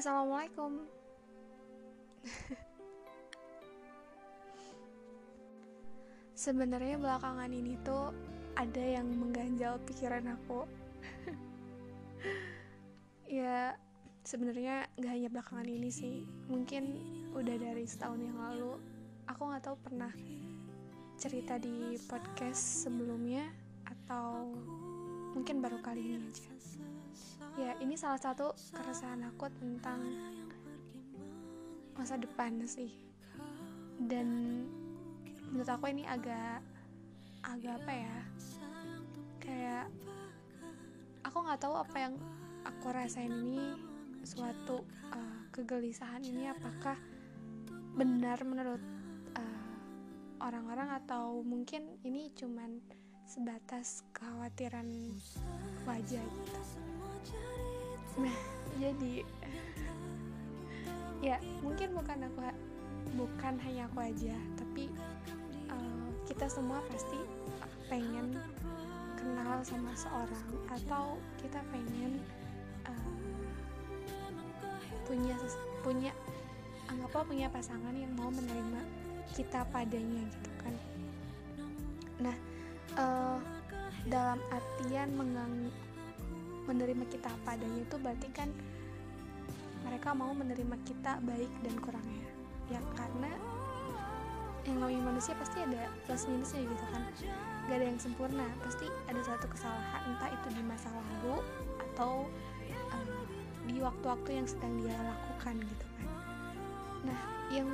Assalamualaikum. Sebenarnya belakangan ini tuh ada yang mengganjal pikiran aku. ya, sebenarnya gak hanya belakangan ini sih. Mungkin udah dari setahun yang lalu. Aku nggak tahu pernah cerita di podcast sebelumnya atau mungkin baru kali ini aja. Ya, ini salah satu keresahan aku tentang masa depan sih. Dan menurut aku ini agak agak apa ya? Kayak aku nggak tahu apa yang aku rasain ini suatu uh, kegelisahan ini apakah benar menurut uh, orang-orang atau mungkin ini cuman sebatas kekhawatiran wajah gitu nah jadi ya mungkin bukan aku bukan hanya aku aja tapi uh, kita semua pasti pengen kenal sama seorang atau kita pengen uh, punya punya anggaplah punya pasangan yang mau menerima kita padanya gitu kan. Nah uh, dalam artian mengang menerima kita padanya itu berarti kan mereka mau menerima kita baik dan kurangnya. Ya karena yang namanya manusia pasti ada plus minusnya gitu kan. Gak ada yang sempurna pasti ada suatu kesalahan entah itu di masa lalu atau um, di waktu-waktu yang sedang dia lakukan gitu kan. Nah yang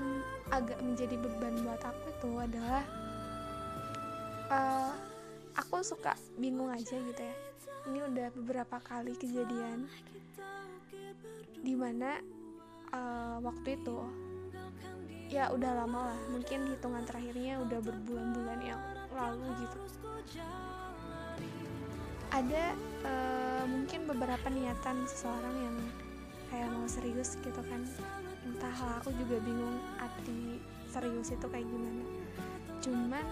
agak menjadi beban buat aku itu adalah uh, aku suka bingung aja gitu ya ini udah beberapa kali kejadian. Di mana uh, waktu itu ya udah lama lah. Mungkin hitungan terakhirnya udah berbulan-bulan yang lalu gitu. Ada uh, mungkin beberapa niatan seseorang yang kayak mau serius gitu kan. Entahlah aku juga bingung arti serius itu kayak gimana. Cuman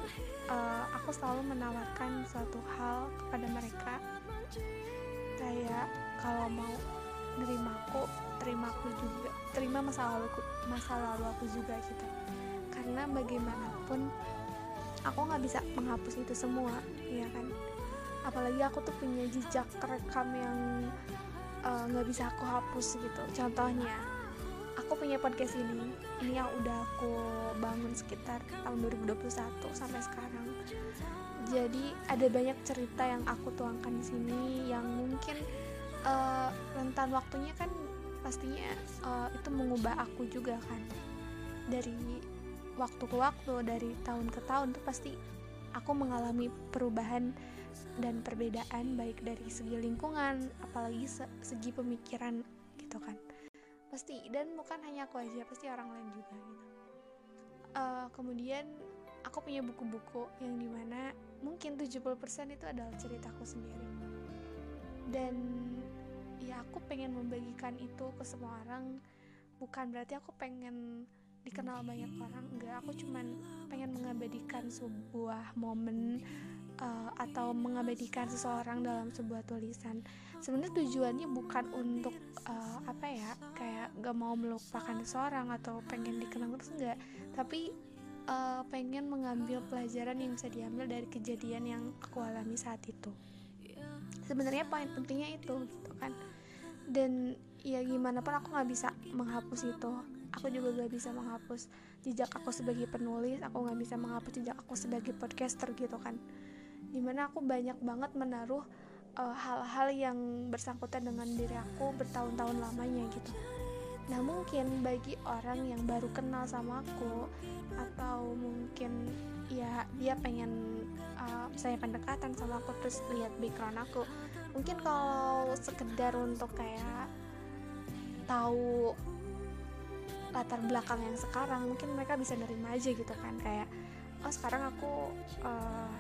uh, aku selalu menawarkan suatu hal kepada mereka kayak kalau mau nerima aku terima aku juga terima masa lalu masa lalu aku juga gitu. Karena bagaimanapun aku nggak bisa menghapus itu semua ya kan? Apalagi aku tuh punya jejak rekam yang nggak uh, bisa aku hapus gitu. Contohnya aku punya podcast ini. Ini yang udah aku bangun sekitar tahun 2021 sampai sekarang. Jadi ada banyak cerita yang aku tuangkan di sini yang mungkin uh, rentan waktunya kan pastinya uh, itu mengubah aku juga kan. Dari waktu ke waktu dari tahun ke tahun tuh pasti aku mengalami perubahan dan perbedaan baik dari segi lingkungan apalagi se segi pemikiran gitu kan pasti dan bukan hanya aku aja pasti orang lain juga gitu. Uh, kemudian aku punya buku-buku yang di mana mungkin 70% itu adalah ceritaku sendiri. Dan ya aku pengen membagikan itu ke semua orang. Bukan berarti aku pengen dikenal banyak orang enggak. Aku cuman pengen mengabadikan sebuah momen uh, atau mengabadikan seseorang dalam sebuah tulisan. Sebenarnya tujuannya bukan untuk uh, apa ya kayak gak mau melupakan seseorang atau pengen dikenal terus enggak. Tapi uh, pengen mengambil pelajaran yang bisa diambil dari kejadian yang aku alami saat itu. Sebenarnya poin pentingnya itu gitu kan. Dan ya gimana pun aku nggak bisa menghapus itu. Aku juga gak bisa menghapus jejak aku sebagai penulis aku nggak bisa menghapus jejak aku sebagai podcaster gitu kan di mana aku banyak banget menaruh hal-hal uh, yang bersangkutan dengan diri aku bertahun-tahun lamanya gitu. Nah mungkin bagi orang yang baru kenal sama aku atau mungkin ya dia pengen uh, saya pendekatan sama aku terus lihat background aku mungkin kalau sekedar untuk kayak tahu latar belakang yang sekarang mungkin mereka bisa nerima aja gitu kan kayak oh sekarang aku uh,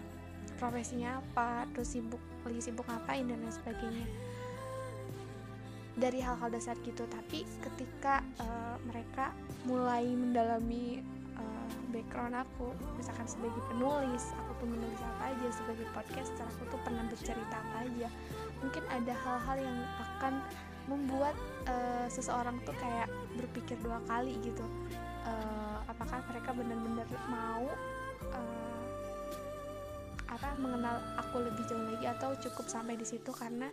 profesinya apa terus sibuk lagi sibuk ngapain dan lain sebagainya. Dari hal-hal dasar gitu. Tapi ketika uh, mereka mulai mendalami uh, background aku misalkan sebagai penulis aku tuh menulis apa aja sebagai podcaster aku tuh pernah bercerita apa aja. Mungkin ada hal-hal yang akan membuat uh, seseorang tuh kayak berpikir dua kali gitu. Uh, apakah mereka benar-benar mau uh, apa mengenal aku lebih jauh lagi atau cukup sampai di situ karena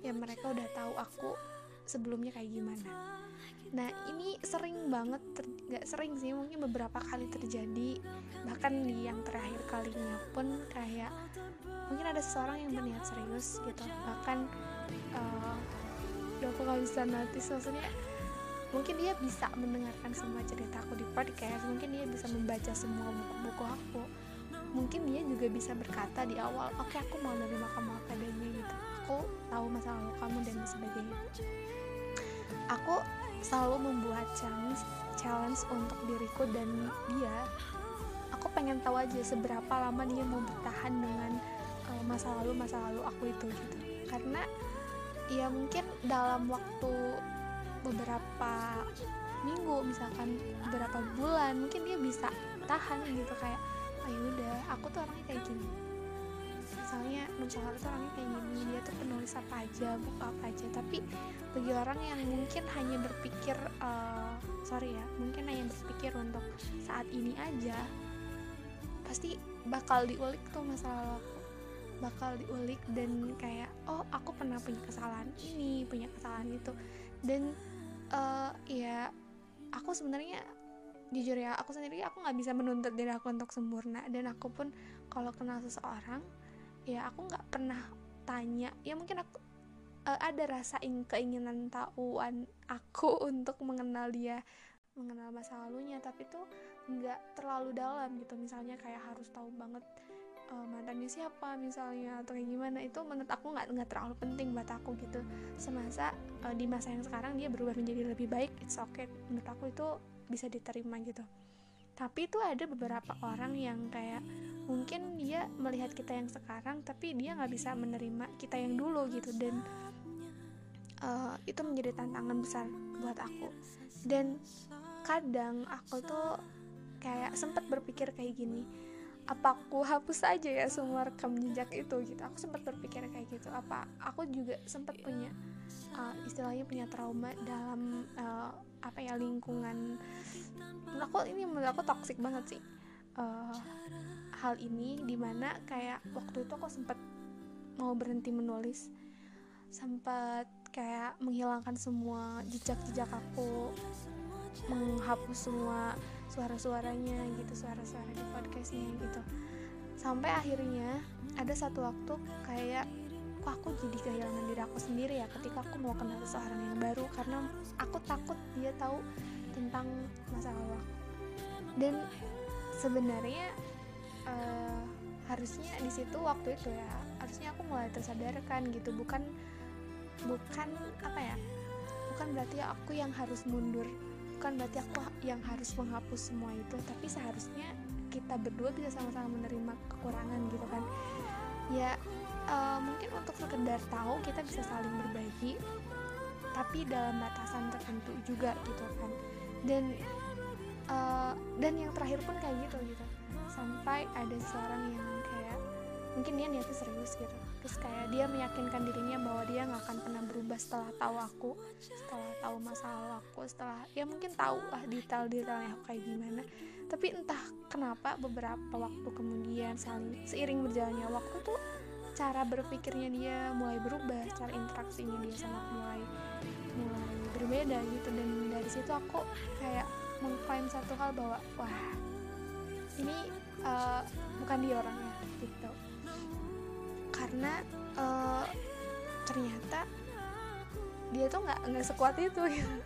ya mereka udah tahu aku sebelumnya kayak gimana. Nah ini sering banget nggak sering sih mungkin beberapa kali terjadi. Bahkan di yang terakhir kalinya pun kayak mungkin ada seseorang yang berniat serius gitu. Bahkan uh, aku nggak bisa notice maksudnya mungkin dia bisa mendengarkan semua cerita aku di podcast mungkin dia bisa membaca semua buku-buku aku mungkin dia juga bisa berkata di awal oke okay, aku mau menerima kamu apa adanya gitu. Aku tahu masa lalu kamu dan sebagainya. Aku selalu membuat challenge challenge untuk diriku dan dia. Aku pengen tahu aja seberapa lama dia mau bertahan dengan uh, masa lalu masa lalu aku itu gitu. Karena ya mungkin dalam waktu beberapa minggu misalkan beberapa bulan mungkin dia bisa tahan gitu kayak oh, udah aku tuh orangnya kayak gini. Misalnya Nusantara tuh orangnya kayak gini dia tuh penulis apa aja buku apa aja. Tapi bagi orang yang mungkin hanya berpikir uh, sorry ya mungkin hanya berpikir untuk saat ini aja pasti bakal diulik tuh masalah aku bakal diulik dan kayak oh aku pernah punya kesalahan ini punya kesalahan itu. Dan uh, ya aku sebenarnya jujur ya aku sendiri aku nggak bisa menuntut diri aku untuk sempurna. Dan aku pun kalau kenal seseorang ya aku nggak pernah tanya. Ya mungkin aku uh, ada rasa ing keinginan tahuan aku untuk mengenal dia mengenal masa lalunya. Tapi tuh nggak terlalu dalam gitu. Misalnya kayak harus tahu banget uh, mantannya siapa misalnya atau kayak gimana. Itu menurut aku nggak nggak terlalu penting buat aku gitu. Semasa uh, di masa yang sekarang dia berubah menjadi lebih baik it's okay. Menurut aku itu bisa diterima gitu. Tapi itu ada beberapa orang yang kayak mungkin dia melihat kita yang sekarang tapi dia nggak bisa menerima kita yang dulu gitu. Dan uh, itu menjadi tantangan besar buat aku. Dan kadang aku tuh kayak sempat berpikir kayak gini apa aku hapus aja ya semua rekam jejak itu? Gitu. Aku sempat berpikir kayak gitu. Apa aku juga sempat punya uh, istilahnya punya trauma dalam uh, apa ya lingkungan. Menurut aku ini menurut aku toxic banget sih. Uh, hal ini di mana kayak waktu itu aku sempat mau berhenti menulis. Sempat kayak menghilangkan semua jejak-jejak aku. Menghapus semua suara-suaranya gitu suara-suara di podcastnya gitu. Sampai akhirnya ada satu waktu kayak kok aku jadi kehilangan diri aku sendiri ya ketika aku mau kenal seseorang yang baru karena aku takut dia tahu tentang masa lalu aku. Dan sebenarnya uh, harusnya di situ waktu itu ya harusnya aku mulai tersadarkan gitu. Bukan bukan apa ya bukan berarti aku yang harus mundur bukan berarti aku yang harus menghapus semua itu tapi seharusnya kita berdua bisa sama-sama menerima kekurangan gitu kan. Ya uh, mungkin untuk sekedar tahu kita bisa saling berbagi tapi dalam batasan tertentu juga gitu kan. Dan uh, dan yang terakhir pun kayak gitu gitu. Sampai ada seorang yang kayak mungkin dia niatnya serius gitu. Terus kayak dia meyakinkan dirinya bahwa dia nggak akan pernah berubah setelah tahu aku setelah tahu masalah aku setelah ya mungkin tahu lah detail-detailnya aku kayak gimana. Tapi entah kenapa beberapa waktu kemudian seiring berjalannya waktu tuh cara berpikirnya dia mulai berubah cara interaksinya dia sangat mulai mulai berbeda gitu. Dan dari situ aku kayak mengklaim satu hal bahwa wah ini uh, bukan dia orangnya gitu. Karena uh, ternyata dia tuh nggak nggak sekuat itu gitu.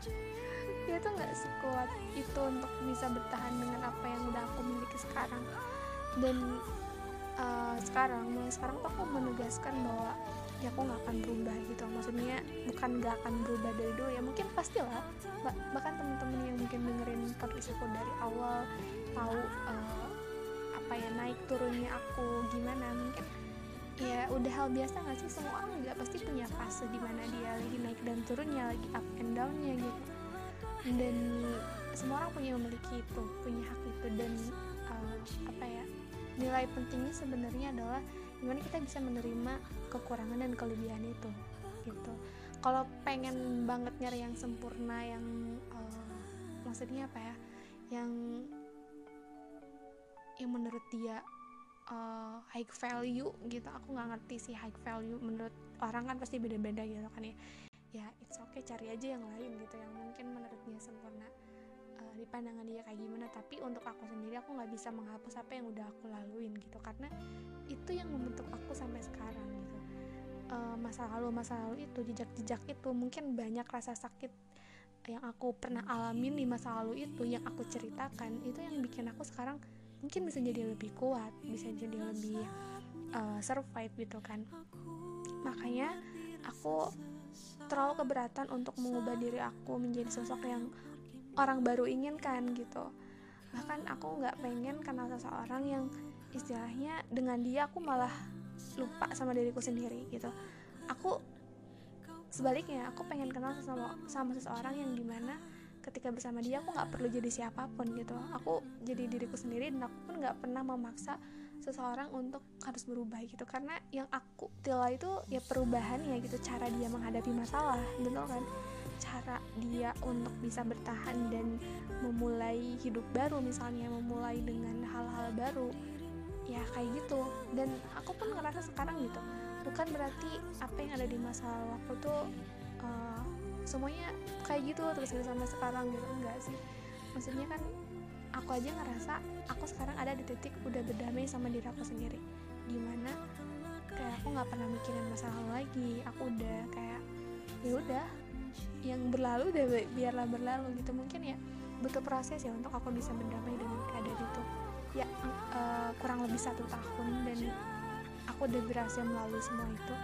Dia tuh nggak sekuat itu untuk bisa bertahan dengan apa yang udah aku miliki sekarang. Dan uh, sekarang mulai sekarang tuh aku menegaskan bahwa ya aku nggak akan berubah gitu. Maksudnya bukan nggak akan berubah dari dulu ya mungkin pastilah. Bah bahkan temen-temen yang mungkin dengerin podcast aku dari awal tahu uh, apa ya naik turunnya aku gimana mungkin ya udah hal biasa nggak sih? Semua orang juga pasti punya fase di mana dia lagi naik dan turunnya lagi up and downnya gitu. Dan semua orang punya memiliki itu punya hak itu dan uh, apa ya nilai pentingnya sebenarnya adalah gimana kita bisa menerima kekurangan dan kelebihan itu gitu. Kalau pengen banget nyari yang sempurna yang uh, maksudnya apa ya yang yang menurut dia uh, high value gitu aku nggak ngerti sih high value menurut orang kan pasti beda-beda gitu kan ya. Ya it's okay cari aja yang lain gitu yang mungkin menurut dia sempurna uh, di pandangan dia kayak gimana. Tapi untuk aku sendiri aku nggak bisa menghapus apa yang udah aku laluin gitu. Karena itu yang membentuk aku sampai sekarang gitu. Uh, masa lalu masa lalu itu jejak-jejak itu mungkin banyak rasa sakit yang aku pernah alamin di masa lalu itu yang aku ceritakan itu yang bikin aku sekarang mungkin bisa jadi lebih kuat bisa jadi lebih uh, survive gitu kan. Makanya aku terlalu keberatan untuk mengubah diri aku menjadi sosok yang orang baru inginkan gitu. Bahkan aku nggak pengen kenal seseorang yang istilahnya dengan dia aku malah lupa sama diriku sendiri gitu. Aku sebaliknya aku pengen kenal sama sama seseorang yang di mana ketika bersama dia aku nggak perlu jadi siapa pun gitu. Aku jadi diriku sendiri dan aku pun nggak pernah memaksa seseorang untuk harus berubah gitu. Karena yang aku tila itu ya perubahan ya gitu cara dia menghadapi masalah betul kan cara dia untuk bisa bertahan dan memulai hidup baru misalnya memulai dengan hal-hal baru ya kayak gitu. Dan aku pun ngerasa sekarang gitu bukan berarti apa yang ada di masa lalu aku tuh uh, semuanya kayak gitu terus gitu sampai sekarang gitu enggak sih. Maksudnya kan aku aja ngerasa aku sekarang ada di titik udah berdamai sama diri aku sendiri. Di mana kayak aku nggak pernah mikirin masa lalu lagi aku udah kayak ya udah yang berlalu udah biarlah berlalu gitu. Mungkin ya butuh proses ya untuk aku bisa berdamai dengan keadaan itu. Ya uh, kurang lebih satu tahun dan aku udah berhasil melalui semua itu.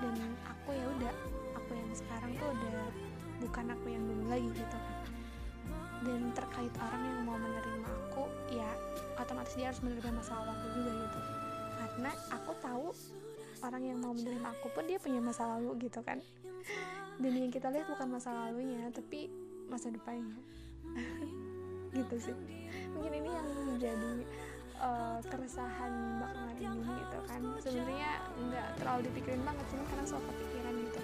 Dan aku ya udah aku yang sekarang tuh udah bukan aku yang dulu lagi gitu kan. Dan terkait orang yang mau menerima aku ya otomatis dia harus menerima masa lalu aku juga gitu. Karena aku tahu orang yang mau menerima aku pun dia punya masa lalu gitu kan dan yang kita lihat bukan masa lalunya tapi masa depannya. Gitu sih. Mungkin ini yang menjadi uh, keresahan belakangan ini gitu kan. Sebenarnya nggak terlalu dipikirin banget cuma karena soal kepikiran gitu.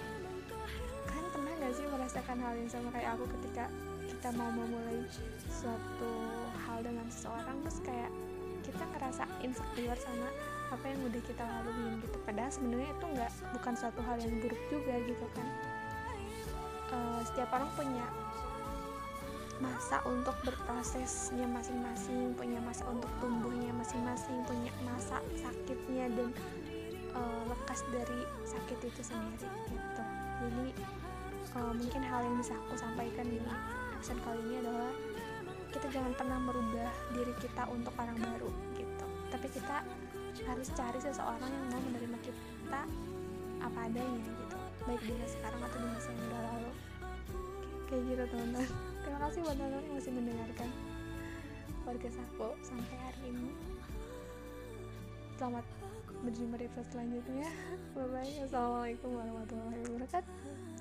Gak sih merasakan hal yang sama kayak aku ketika kita mau memulai suatu hal dengan seseorang terus kayak kita ngerasa insecure sama apa yang udah kita laluin gitu. Padahal sebenarnya itu nggak bukan suatu hal yang buruk juga gitu kan uh, setiap orang punya masa untuk berprosesnya masing-masing punya masa untuk tumbuhnya masing-masing punya masa sakitnya dan uh, lekas dari sakit itu sendiri gitu. Jadi uh, mungkin hal yang bisa aku sampaikan di episode kali ini adalah kita jangan pernah merubah diri kita untuk orang baru gitu. Tapi kita harus cari seseorang yang mau menerima kita apa adanya gitu. Baik di sekarang atau di masa yang udah lalu kayak gitu teman-teman. Terima kasih buat teman-teman yang masih mendengarkan podcast aku sampai hari ini. Selamat berjumpa di episode selanjutnya. Bye bye assalamualaikum warahmatullahi wabarakatuh